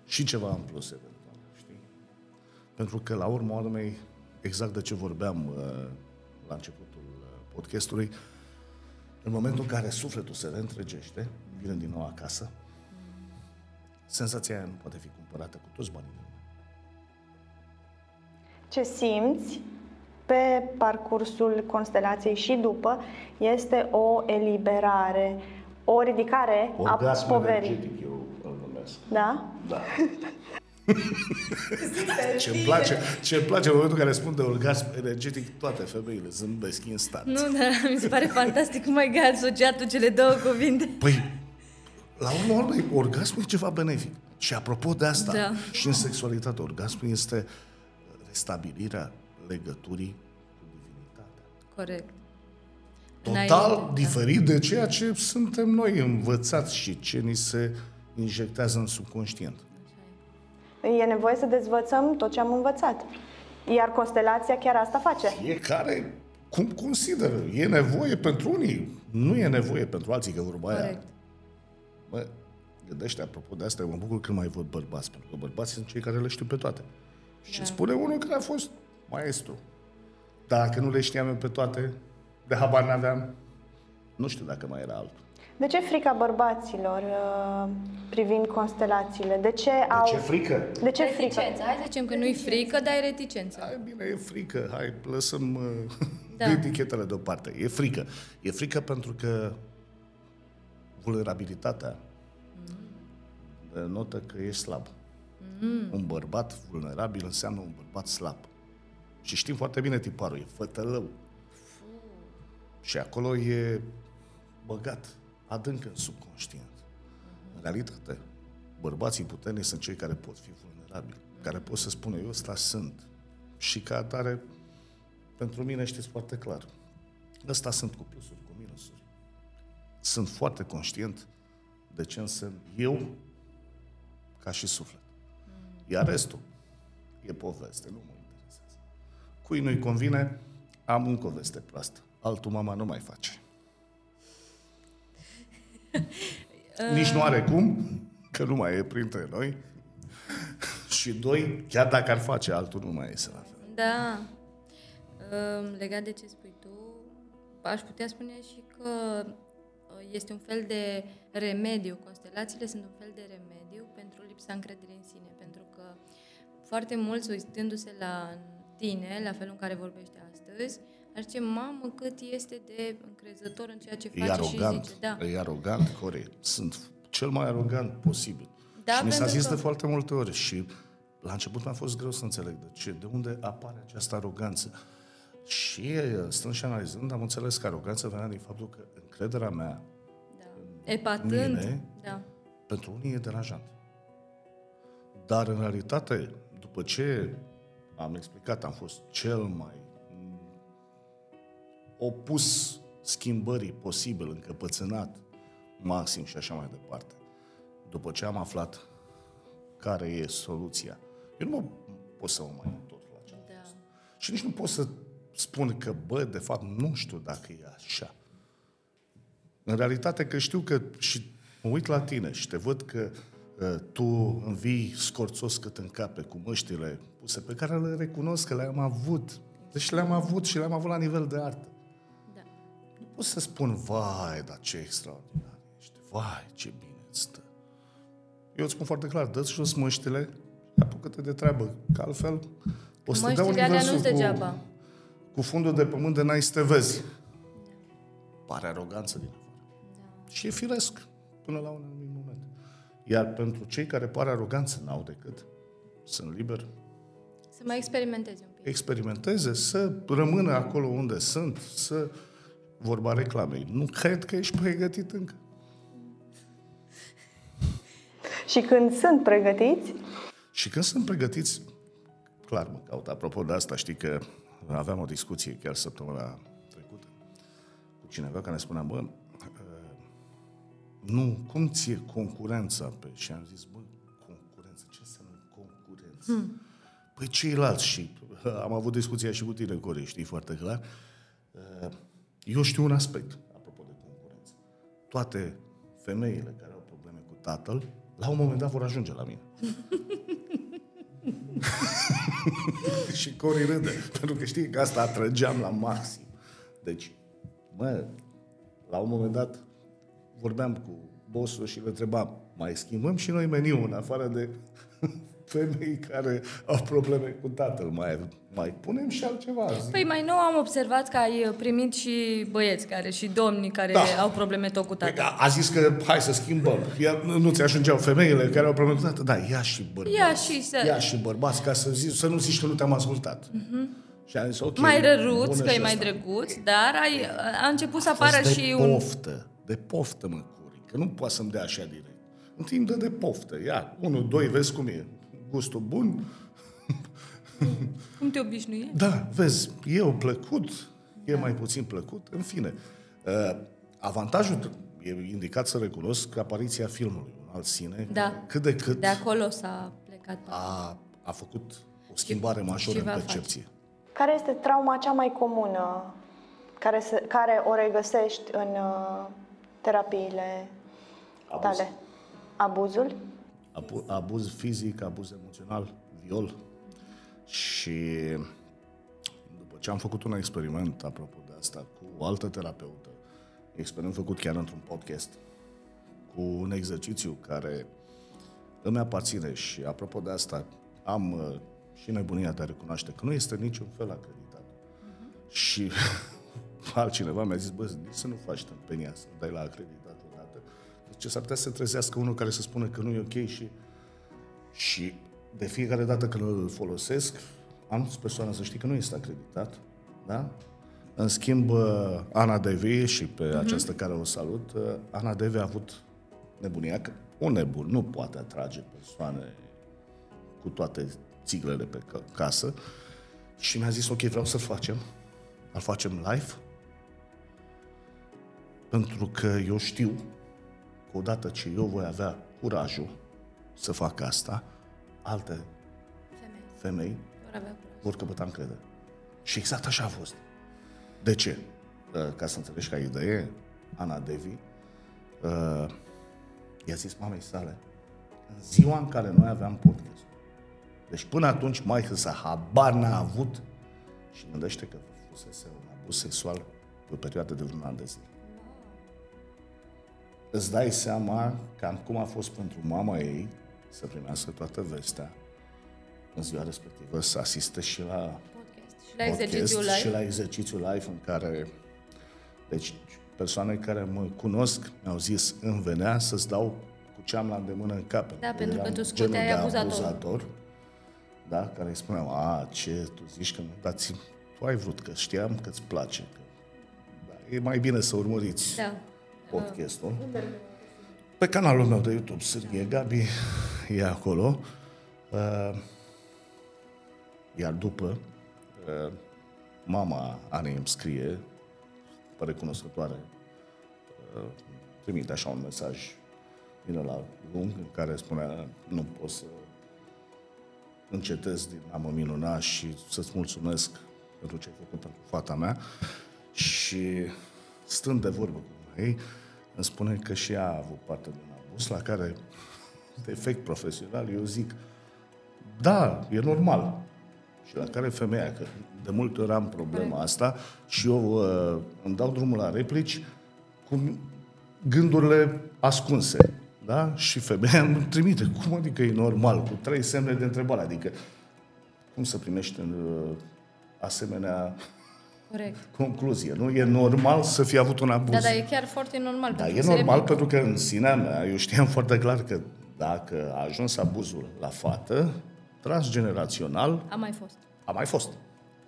Și ceva în plus, eventual, știi? Pentru că, la urma urmei, exact de ce vorbeam uh, la începutul uh, podcastului, în momentul în care sufletul se reîntregește, vine din nou acasă, senzația aia nu poate fi cumpărată cu toți banii. din lume. Ce simți pe parcursul constelației și după este o eliberare, o ridicare Orgasm a poverii. energetic, eu îl numesc. Da? Da. ce îmi place, ce îmi place în momentul în care spun de orgasm energetic, toate femeile zâmbesc instant. Nu, dar mi se pare fantastic cum ai gat asociat cele două cuvinte. Păi, la urmă urmei, orgasmul e ceva benefic. Și apropo de asta, Da. și în sexualitate, orgasmul este restabilirea legăturii cu divinitatea. Corect. Total Înainte, diferit de ceea ce suntem noi învățați și ce ni se injectează în subconștient. E nevoie să dezvățăm tot ce am învățat. Iar constelația chiar asta face. Fiecare cum consideră. E nevoie pentru unii, nu e nevoie pentru alții, că vorba aia. Corect. Mă, gândește, apropo de asta, eu mă bucur când mai văd bărbați, pentru că bărbații sunt cei care le știu pe toate. Și Da. spune unul care a fost maestru. Dar dacă nu le știam eu pe toate, de habar n-aveam, nu știu dacă mai era altul. De ce frica bărbaților uh, privind constelațiile? De ce De au... ce frică? De ce frică? Reticență. Hai să zicem că nu-i frică, dar e reticență. Hai, bine, e frică. Hai, lăsăm uh, Da. etichetele deoparte. E frică. E frică pentru că vulnerabilitatea notă că e slab. Un bărbat vulnerabil înseamnă un bărbat slab. Și știm foarte bine tiparul, e fătălău. Și acolo e băgat adânc în subconștient. În realitate, bărbații puternici sunt cei care pot fi vulnerabili, care pot să spună, eu ăsta sunt. Și ca atare, pentru mine știți foarte clar, ăsta sunt cu plusuri, cu minusuri. Sunt foarte conștient de ce însemn eu ca și suflet. Iar restul e poveste, nu mă interesează. Cui nu-i convine, am încă o veste proastă. Altul mama nu mai face. Nici nu are cum, că nu mai e printre noi. Și doi, chiar dacă ar face, altul nu mai iese la fel. Da. Um, Legat de ce spui tu, aș putea spune și că uh, este un fel de remediu. Constelațiile sunt un fel de remediu pentru lipsa încrederii în sine, pentru că foarte mulți, uitându-se la tine, la felul în care vorbești astăzi, ar zice, mamă, cât este de încrezător în ceea ce face E arogant, și zice. Da. e arogant, corect. Sunt cel mai arogant posibil. Da, și mi s-a pentru zis că- de foarte multe ori și la început mi-a fost greu să înțeleg de ce, de unde apare această aroganță. Și stând și analizând, am înțeles că aroganța venea din faptul că încrederea mea da. Epatând. Mine? Da. pentru unii e deranjant. Dar în realitate, după ce am explicat, am fost cel mai mm, opus schimbării posibil, încăpățânat, maxim și așa mai departe. După ce am aflat care e soluția, eu nu mă pot să mă mai întorc la ce am Da. fost. Și nici nu pot să spun că, bă, de fapt, nu știu dacă e așa. În realitate că știu că și mă uit la tine și te văd că uh, tu învii scorțos cât în cape cu măștile puse pe care le recunosc că le-am avut. Deci le-am avut și le-am avut la nivel de artă. Da. Nu pot să spun, vai, dar ce extraordinar ești, vai, ce bine îți stă. Eu îți spun foarte clar, dă jos măștile, apucă-te de treabă, că altfel o să te dau Măștile alea universul nu-s cu, degeaba. cu fundul de pământ de n-ai să te vezi. Pare aroganță din afară. Și e firesc până la un anumit moment. Iar pentru cei care pare aroganță, n-au decât, sunt liber, Să mai experimentezi un pic. experimenteze, să rămână acolo unde sunt, să vorba reclamei. Nu cred că ești pregătit încă. Și când sunt pregătiți, Și când sunt pregătiți, clar mă caut. Apropo de asta, știi că aveam o discuție chiar săptămâna trecută cu cineva care ne spunea, bă, uh, nu, cum ție concurența? Pe... Și am zis, bă, concurență, ce înseamnă concurență? Hmm. Păi ceilalți și am avut discuția și cu tine, Core, știi foarte clar. Uh, Eu știu un aspect, apropo de concurență. Toate femeile care au probleme cu tatăl, la un moment dat vor ajunge la mine. și Cori râde, pentru că știi că asta atrăgeam la maxim. Deci, mă, la un moment dat vorbeam cu bossul și le întrebam, mai schimbăm și noi meniul în afară de femei care au probleme cu tatăl, mai, mai punem și altceva. Zic, Păi mai nou am observat că ai uh, primit și băieți care și domni care Da. au probleme tot cu Păi, tatăl. a, a zis că hai să schimbăm. Ia, nu nu ți ajungeau femeile care au probleme cu tatăl? Da, ia și bărbați. Ia și să- Ia și bărbați ca să, zici, să nu zici că nu te-am ascultat. Și am zis, ok. mai răruț, bună că e și mai asta. drăguț, dar ai, a început să Fost apară de și un... poftă, de poftă, mă, Curi, că nu poate să-mi dea așa direct. În timp de, de poftă, ia, unul, doi, vezi cum e, gustul bun, Cum te obișnuiești? da, vezi, e o plăcut, e mai puțin plăcut, în fine. Uh, avantajul, e indicat să recunosc, apariția filmului, un alt sine, Da. cât de cât De acolo s-a plecat. a, a făcut o schimbare majoră și în va percepție. care este trauma cea mai comună care, se, care o regăsești în uh, terapiile Abuz. tale? Abuzul? Abu- abuz fizic, abuz emoțional, viol. Și după ce am făcut un experiment, apropo de asta, cu o altă terapeută, experiment făcut chiar într-un podcast, cu un exercițiu care îmi aparține și apropo de asta, am uh, și nebunia de a recunoaște că nu este niciun fel acreditat. Și altcineva mi-a zis, bă, nici să nu faci tâmpenia, să dai la acreditat odată. Deci s-ar putea să trezească unul care să spună că nu e ok și, și de fiecare dată când îl folosesc, anunț persoana să știi că nu este acreditat, da? În schimb, uh, Ana Devi și pe uh-huh. această care o salut, uh, Ana Devi a avut nebunia că un nebun nu poate atrage persoane cu toate țiglele pe ca- casă și mi-a zis, ok, vreau să-l facem, îl facem live, pentru că eu știu că odată ce eu voi avea curajul să fac asta, alte Femei. femei Vor avea curaj. vor căpăta încredere. Și exact așa a fost. De ce? Uh, Ca să înțelegi ca idee, Ana Devi uh, i-a zis mamei sale în ziua în care noi aveam podcast. Deci până atunci mai să habar n-a avut și gândește că fusese un abuz sexual pe o perioadă de vreun an de zile. Îți dai seama cam cum a fost pentru mama ei să primească toată vestea în ziua respectivă, să asiste și la Podcast. Și la podcast exercițiul live. și la exercițiul live în care deci persoane care mă cunosc mi-au zis îmi venea să-ți dau cu ce am la îndemână în cap. Da, pentru că eram tu genul scoteai de abuzator. abuzator da, care îi spuneam, a, ce, tu zici că nu, dar ți, tu ai vrut, că știam că îți place. Că, da, e mai bine să urmăriți Da. Podcastul. Pe canalul meu de YouTube, Sârghie Gabi, e acolo. Uh, Iar după, uh, mama Anei îmi scrie, recunoscătoare, uh, trimite așa un mesaj din la lung, în care spunea, nu pot să încetez din a mă minuna și să-ți mulțumesc pentru ce ai făcut pentru fata mea. Și stând de vorbă cu ei, îmi spune că și ea a avut parte de un abuz la care, de efect profesional, eu zic, da, e normal. Și la care femeia, că de multe ori am problema asta și eu uh, îmi dau drumul la replici cu gândurile ascunse. Da? Și femeia îmi trimite. Cum adică e normal? Cu trei semne de întrebare. Adică, cum să primești în uh, asemenea Corect. concluzie? Nu? E normal să fie avut un abuz. Da, dar e chiar foarte normal. Da, pentru e că se normal repetă. pentru că în sinea mea eu știam foarte clar că dacă a ajuns abuzul la fată, transgenerațional A mai fost. a mai fost.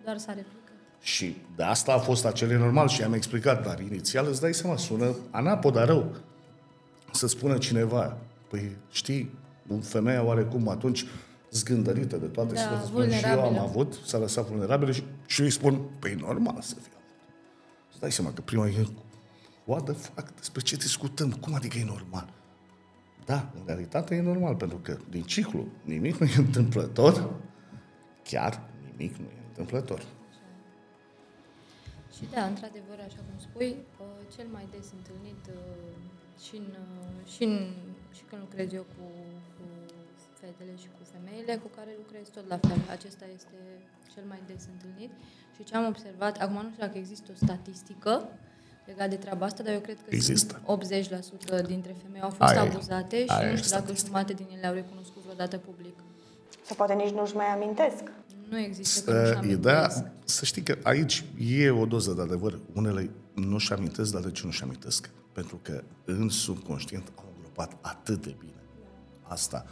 Doar s-a replicat. Și de asta a fost acel normal și am explicat, dar inițial îți dai seama, sună anapoda rău. Să spună cineva, păi știi, un femeie oarecum atunci zgândărită de toate Da, situațiile, spune, și eu am vulnerabilă. avut, s-a lăsat vulnerabilă și, și eu îi spun, păi normal să fie avut. Îți dai seama că prima e, what the fuck, despre ce discutăm, cum adică e normal? Da, în realitate e normal, pentru că din ciclu nimic nu e întâmplător, chiar nimic nu e întâmplător. Și da, într-adevăr, așa cum spui, uh, cel mai des întâlnit uh, și, în, uh, și, în, și când lucrez eu cu, cu fetele și cu femeile cu care lucrez tot la fel. Acesta este cel mai des întâlnit. Și ce am observat, acum nu știu dacă există o statistică legat de treaba asta, dar eu cred că Există. sunt 80% dintre femei au fost Aia e. abuzate și Aia e nu știu dacă statistică. jumate din ele au recunoscut vreodată public. Sau poate nici nu-și mai amintesc. Nu există că nu-și Uh, amintesc. Ideea, să știi că aici e o doză de adevăr. Unele nu-și amintesc, dar de ce nu-și amintesc? Pentru că în subconștient au îngropat atât de bine asta,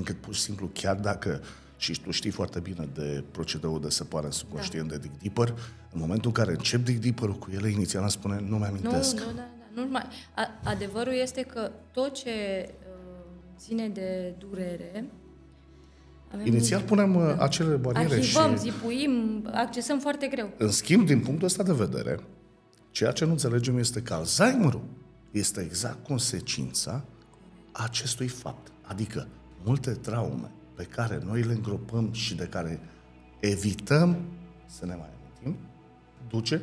încât pur și simplu, chiar dacă și tu știi foarte bine de procedeul de separare în subconștient Da. de Dick Deeper, în momentul în care încep Dick Deeper cu ele, inițial îmi spune, nu mi Nu, amintesc. nu, da, da, nu mai. A, adevărul este că tot ce uh, ține de durere. Avem Inițial punem uh, acele bariere Arhivăm, și... zipuim, accesăm foarte greu. În schimb, din punctul ăsta de vedere, ceea ce nu înțelegem este că Alzheimerul este exact consecința acestui fapt. Adică multe traume pe care noi le îngropăm și de care evităm să ne mai amintim, duce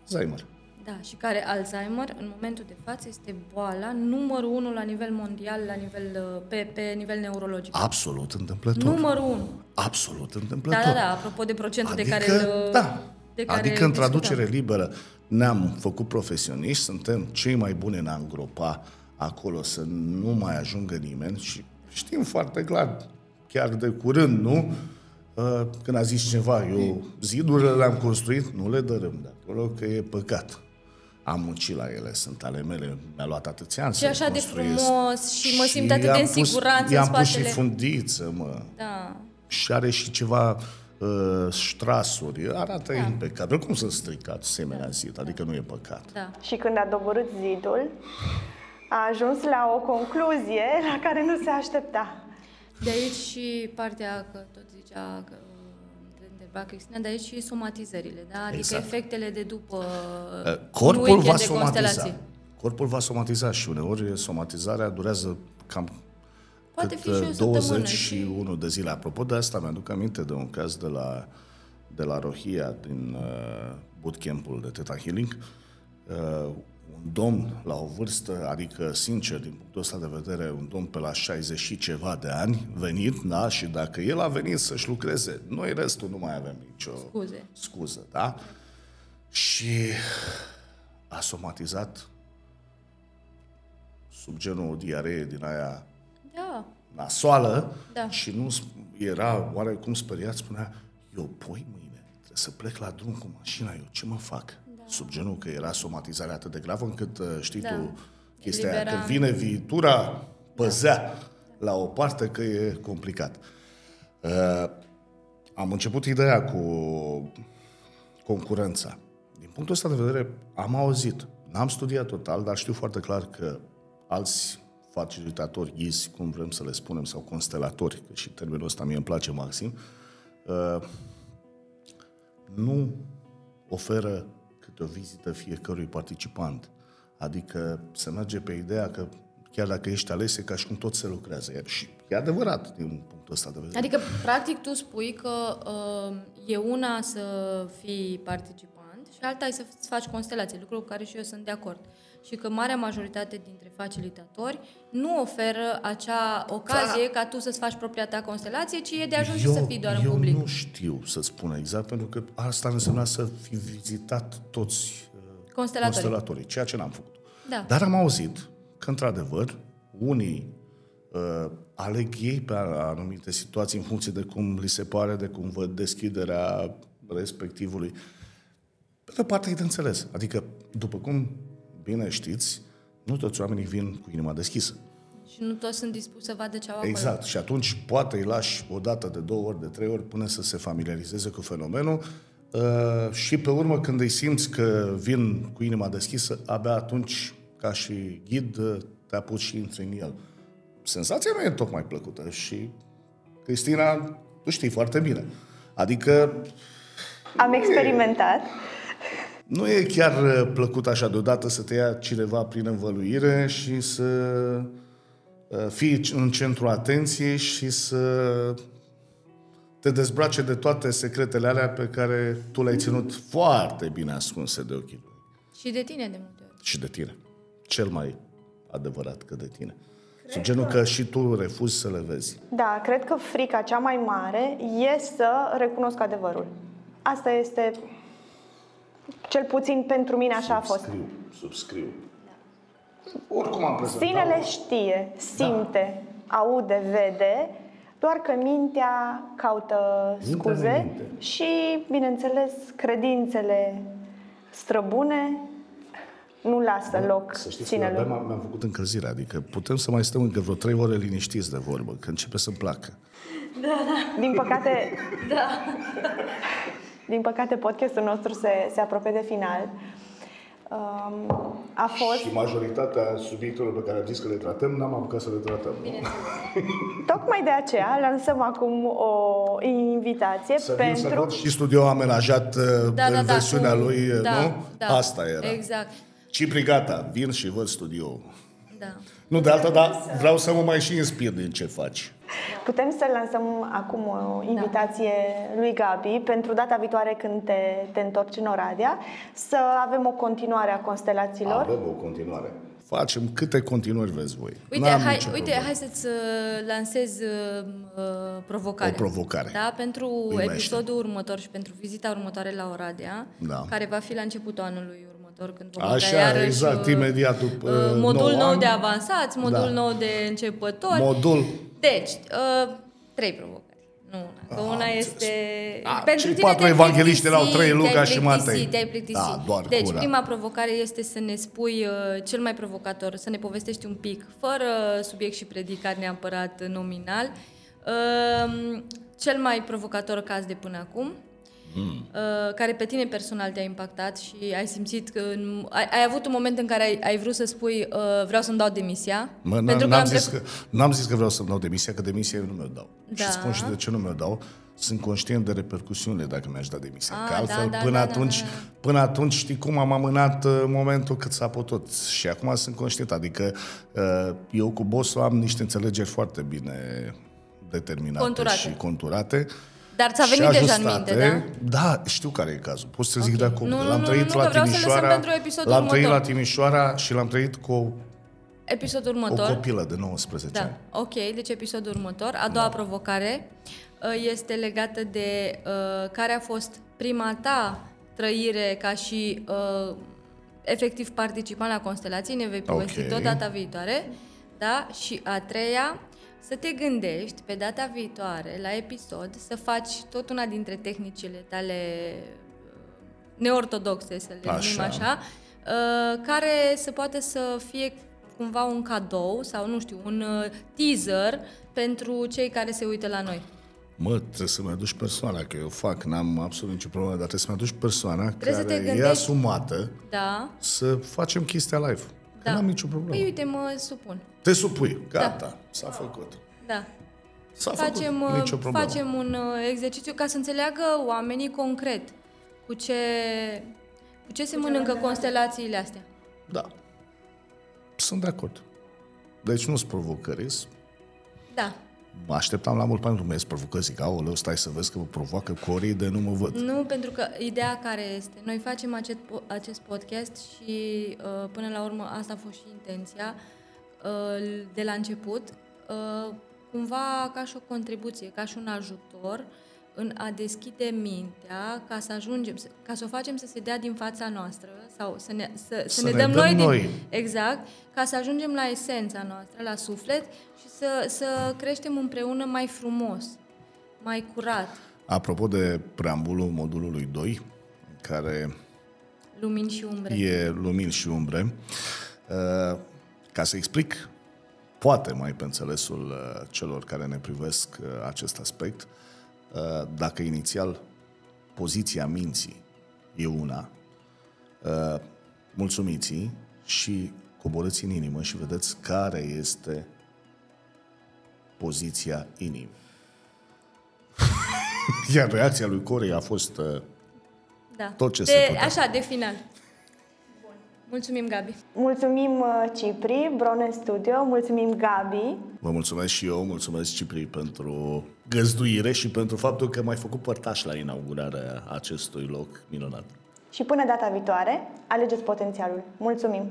Alzheimer. Da, și care Alzheimer, în momentul de față, este boala numărul unu la nivel mondial, la nivel, uh, pe, pe nivel neurologic. Absolut întâmplător. Numărul unu. Absolut Da, întâmplător. da, da, apropo de procentul adică, de care îl, da, de care adică în discutăm. traducere liberă ne-am făcut profesioniști, suntem cei mai buni în a îngropa acolo să nu mai ajungă nimeni și știm foarte clar, chiar de curând, nu? Uh, Când a zis ceva, eu zidurile le-am construit, nu le dărâm de acolo, că e păcat. Am muncit la ele, sunt ale mele, mi-a luat atâția ani Și să le așa de construiesc. frumos și mă simt atât de i-am în pus- siguranță în I-am pus și spatele. fundiță, mă Da. și are și ceva uh, strasuri. Arată da. impecabil. Cum să stricat asemenea zid? Adică nu e păcat. Da. Și când a doborât zidul, a ajuns la o concluzie la care nu se aștepta. De aici și partea, că tot zicea că te întreba Cristina, de aici și somatizările, da? Adică Exact. efectele de după Uh, un Corpul weekend va de somatiza. constelații. Corpul va somatiza și uneori somatizarea durează cam Poate cât fi și o uh, săptămână 21 de zile. Apropo de asta, mi-aduc aminte de un caz de la, de la Rohia, din uh, bootcamp-ul de Theta Healing. Uh, un domn la o vârstă, adică sincer, din punctul ăsta de vedere, un domn pe la 60 și ceva de ani, venit, da, și dacă el a venit să-și lucreze, noi restul nu mai avem nicio Scuze. scuză, da? Și a somatizat sub genul diaree din aia Da. nasoală Da. și nu sp- era oarecum speriat, spunea, eu poi mâine trebuie să plec la drum cu mașina, eu ce mă fac? Da. Sub genul că era somatizarea atât de gravă încât uh, știi Da. tu chestia aia, Elibera- când vine viitura, păzea la o parte că e complicat. Uh, am început ideea cu concurența. Din punctul ăsta de vedere, am auzit, n-am studiat total, dar știu foarte clar că alți facilitatori, ghizi, cum vrem să le spunem, sau constelatori, că și termenul ăsta mie îmi place maxim, uh, nu oferă câte o vizită fiecărui participant. Adică se merge pe ideea că chiar dacă ești ales, e ca și cum tot se lucrează. E- Și e adevărat din punctul ăsta de vedere. Adică, practic, tu spui că uh, e una să fii participant și alta e să îți faci constelații, lucru cu care și eu sunt de acord. Și că marea majoritate dintre facilitatori nu oferă acea ocazie ca tu să-ți faci propria ta constelație, ci e de ajuns și să fii doar în eu public. nu știu să spun exact, pentru că asta însemna să fi vizitat toți uh, Constelatorii. constelatorii, ceea ce n-am făcut. Da. Dar am auzit că, într-adevăr, unii uh, aleg ei pe anumite situații în funcție de cum li se pare, de cum văd deschiderea respectivului. Pe de o parte e de înțeles. Adică, după cum bine știți, nu toți oamenii vin cu inima deschisă. Și nu toți sunt dispuși să vadă ce au acolo. Exact. Și atunci poate îi lași o dată, de două ori, de trei ori, până să se familiarizeze cu fenomenul uh, și pe urmă, când îi simți că vin cu inima deschisă, abia atunci, ca și ghid, uh, te apuci și intri în el. Senzația nu e tocmai plăcută și Cristina, tu știi foarte bine. Adică Am experimentat. Nu e chiar uh, plăcut așa deodată să te ia cineva prin învăluire și să uh, fii în centrul atenției și să te dezbrace de toate secretele alea pe care tu le-ai ținut foarte bine ascunse de ochii lui. Și de tine de multe ori. Și de tine. Cel mai adevărat că de tine. Sub genul că și tu refuzi să le vezi. Da, cred că frica cea mai mare e să recunosc adevărul. Asta este, cel puțin pentru mine așa a fost. Subscriu, subscriu. Oricum am prezentat. Sinele știe, simte, aude, vede, doar că mintea caută Mintea scuze ne minte. și, bineînțeles, credințele străbune nu lasă loc Să știți că sinelui. abia m-am, mi-am făcut încălzirea, adică putem să mai stăm încă vreo trei ore liniștiți de vorbă, că începe să-mi placă. Din păcate, da. Din păcate podcastul nostru se, se apropie de final. Um, a fost Și majoritatea subiectelor pe care am zis că le tratăm, n-am apucat să le tratăm. nu? tocmai de aceea lansăm acum o invitație Să vin să pentru văd și studio amenajat uh, Da, în da, da, versiunea cu- lui, uh, da, nu? da. Asta era. Exact. Cipri gata, vin și văd studio. Da. Nu de alta, dar vreau să mă mai și inspir din ce faci. Putem să lansăm acum o invitație lui Gabi pentru data viitoare când te, te întorci în Oradea să avem o continuare a constelațiilor. Avem o continuare. Facem câte continuări vreți voi. Uite, N-am hai, nicio uite problemă. hai să-ți uh, lansez uh, uh, provocarea. O provocare. Da, pentru Primește. episodul următor și pentru vizita următoare la Oradea, Da. care va fi la începutul anului următor, când vom Așa, avea iarăși exact, uh, imediat după, uh, modul nou nou an. de avansați, modul Da. nou de începători. Modul Deci, uh, trei provocări. Nu una. Că Ah, una am este... Ah, Pentru cei tine patru te-ai evangeliști erau plictisit, trei, Luca te-ai și plictisit, Matei. Te-ai plictisit. Da, doar deci, cura. prima provocare este să ne spui uh, cel mai provocator, să ne povestești un pic, fără subiect și predicat neapărat nominal, uh, cel mai provocator caz de până acum, Hmm. uh, care pe tine personal te-a impactat și ai simțit că în, ai, ai avut un moment în care ai, ai vrut să spui uh, vreau să-mi dau demisia. Mă, n- pentru că n-am, am zis trecut- că, n-am zis că vreau să-mi dau demisia, că demisia eu nu mi-o dau. Da. Și spun și de ce nu mi-o dau. Sunt conștient de repercusiunile dacă mi-aș da demisia. Ah, că altfel, da, da, până, da, da, atunci, da. până atunci, știi cum am amânat uh, momentul cât s-a putut. Și acum sunt conștient. Adică uh, eu cu bossul am niște înțelegeri foarte bine determinate Conturate. și conturate. Dar ți-a și venit deja în ajustate. minte, da? Da, știu care e cazul. Pot să zic Ok. de acum. Nu, că nu, l-am nu, trăit nu, la că vreau să lăsăm Timișoara. pentru episodul L-am trăit la următor. Timișoara și l-am trăit cu o, Episodul o următor. copilă de 19 ani. Da, ok, deci episodul următor. A doua provocare uh, este legată de uh, care a fost prima ta trăire ca și uh, efectiv participant la constelații, ne vei povesti Ok. tot data viitoare. Da? Și a treia, să te gândești pe data viitoare, la episod, să faci tot una dintre tehnicile tale uh, neortodoxe, să le Așa. numim așa, uh, care să poate să fie cumva un cadou sau, nu știu, un uh, teaser pentru cei care se uită la noi. Mă, trebuie să-mi aduci persoana, că eu fac, n-am absolut nicio problemă, dar trebuie să-mi aduci persoana Trebuie să care te e gândești- asumată Da? să facem chestia live. Că Da. n-am nicio problemă. Păi uite, mă supun. Te supui. Gata, s-a făcut. Da. S-a Facem, făcut. uh, Nicio problemă. facem un uh, exercițiu ca să înțeleagă oamenii concret cu ce, cu ce se mănâncă constelațiile astea. Da. Sunt de acord. Deci nu-s provocări, s- Da. Mă așteptam la mult pentru că mi-ați provocări. Zic, aoleu, stai să vezi că mă provoacă corii de nu mă văd. Nu, pentru că ideea care este, noi facem acest, po- acest podcast și uh, până la urmă asta a fost și intenția uh, de la început, uh, cumva ca și o contribuție, ca și un ajutor în a deschide mintea ca să ajungem, să- ca să o facem să se dea din fața noastră sau să ne, să, să Să ne, ne dăm dăm noi, noi. Din, exact, ca să ajungem la esența noastră, la suflet și să, să creștem împreună mai frumos, mai curat, Apropo de preambulul modulului 2, care lumini și umbre. e lumini și umbre, uh, ca să explic, poate mai pe înțelesul uh, celor care ne privesc uh, acest aspect, uh, dacă inițial poziția minții e una, uh, mulțumiți și coborâți în inimă și vedeți care este poziția inimii. Iar reacția lui Corey a fost uh, Da. Tot ce de, se putea. Așa, de final. Mulțumim, Gabi. Mulțumim uh, Cipri, Brone Studio, mulțumim Gabi. Vă mulțumesc și eu, mulțumesc Cipri pentru găzduire și pentru faptul că m-ai făcut părtaș la inaugurarea acestui loc minunat. Și până data viitoare, alegeți potențialul. Mulțumim!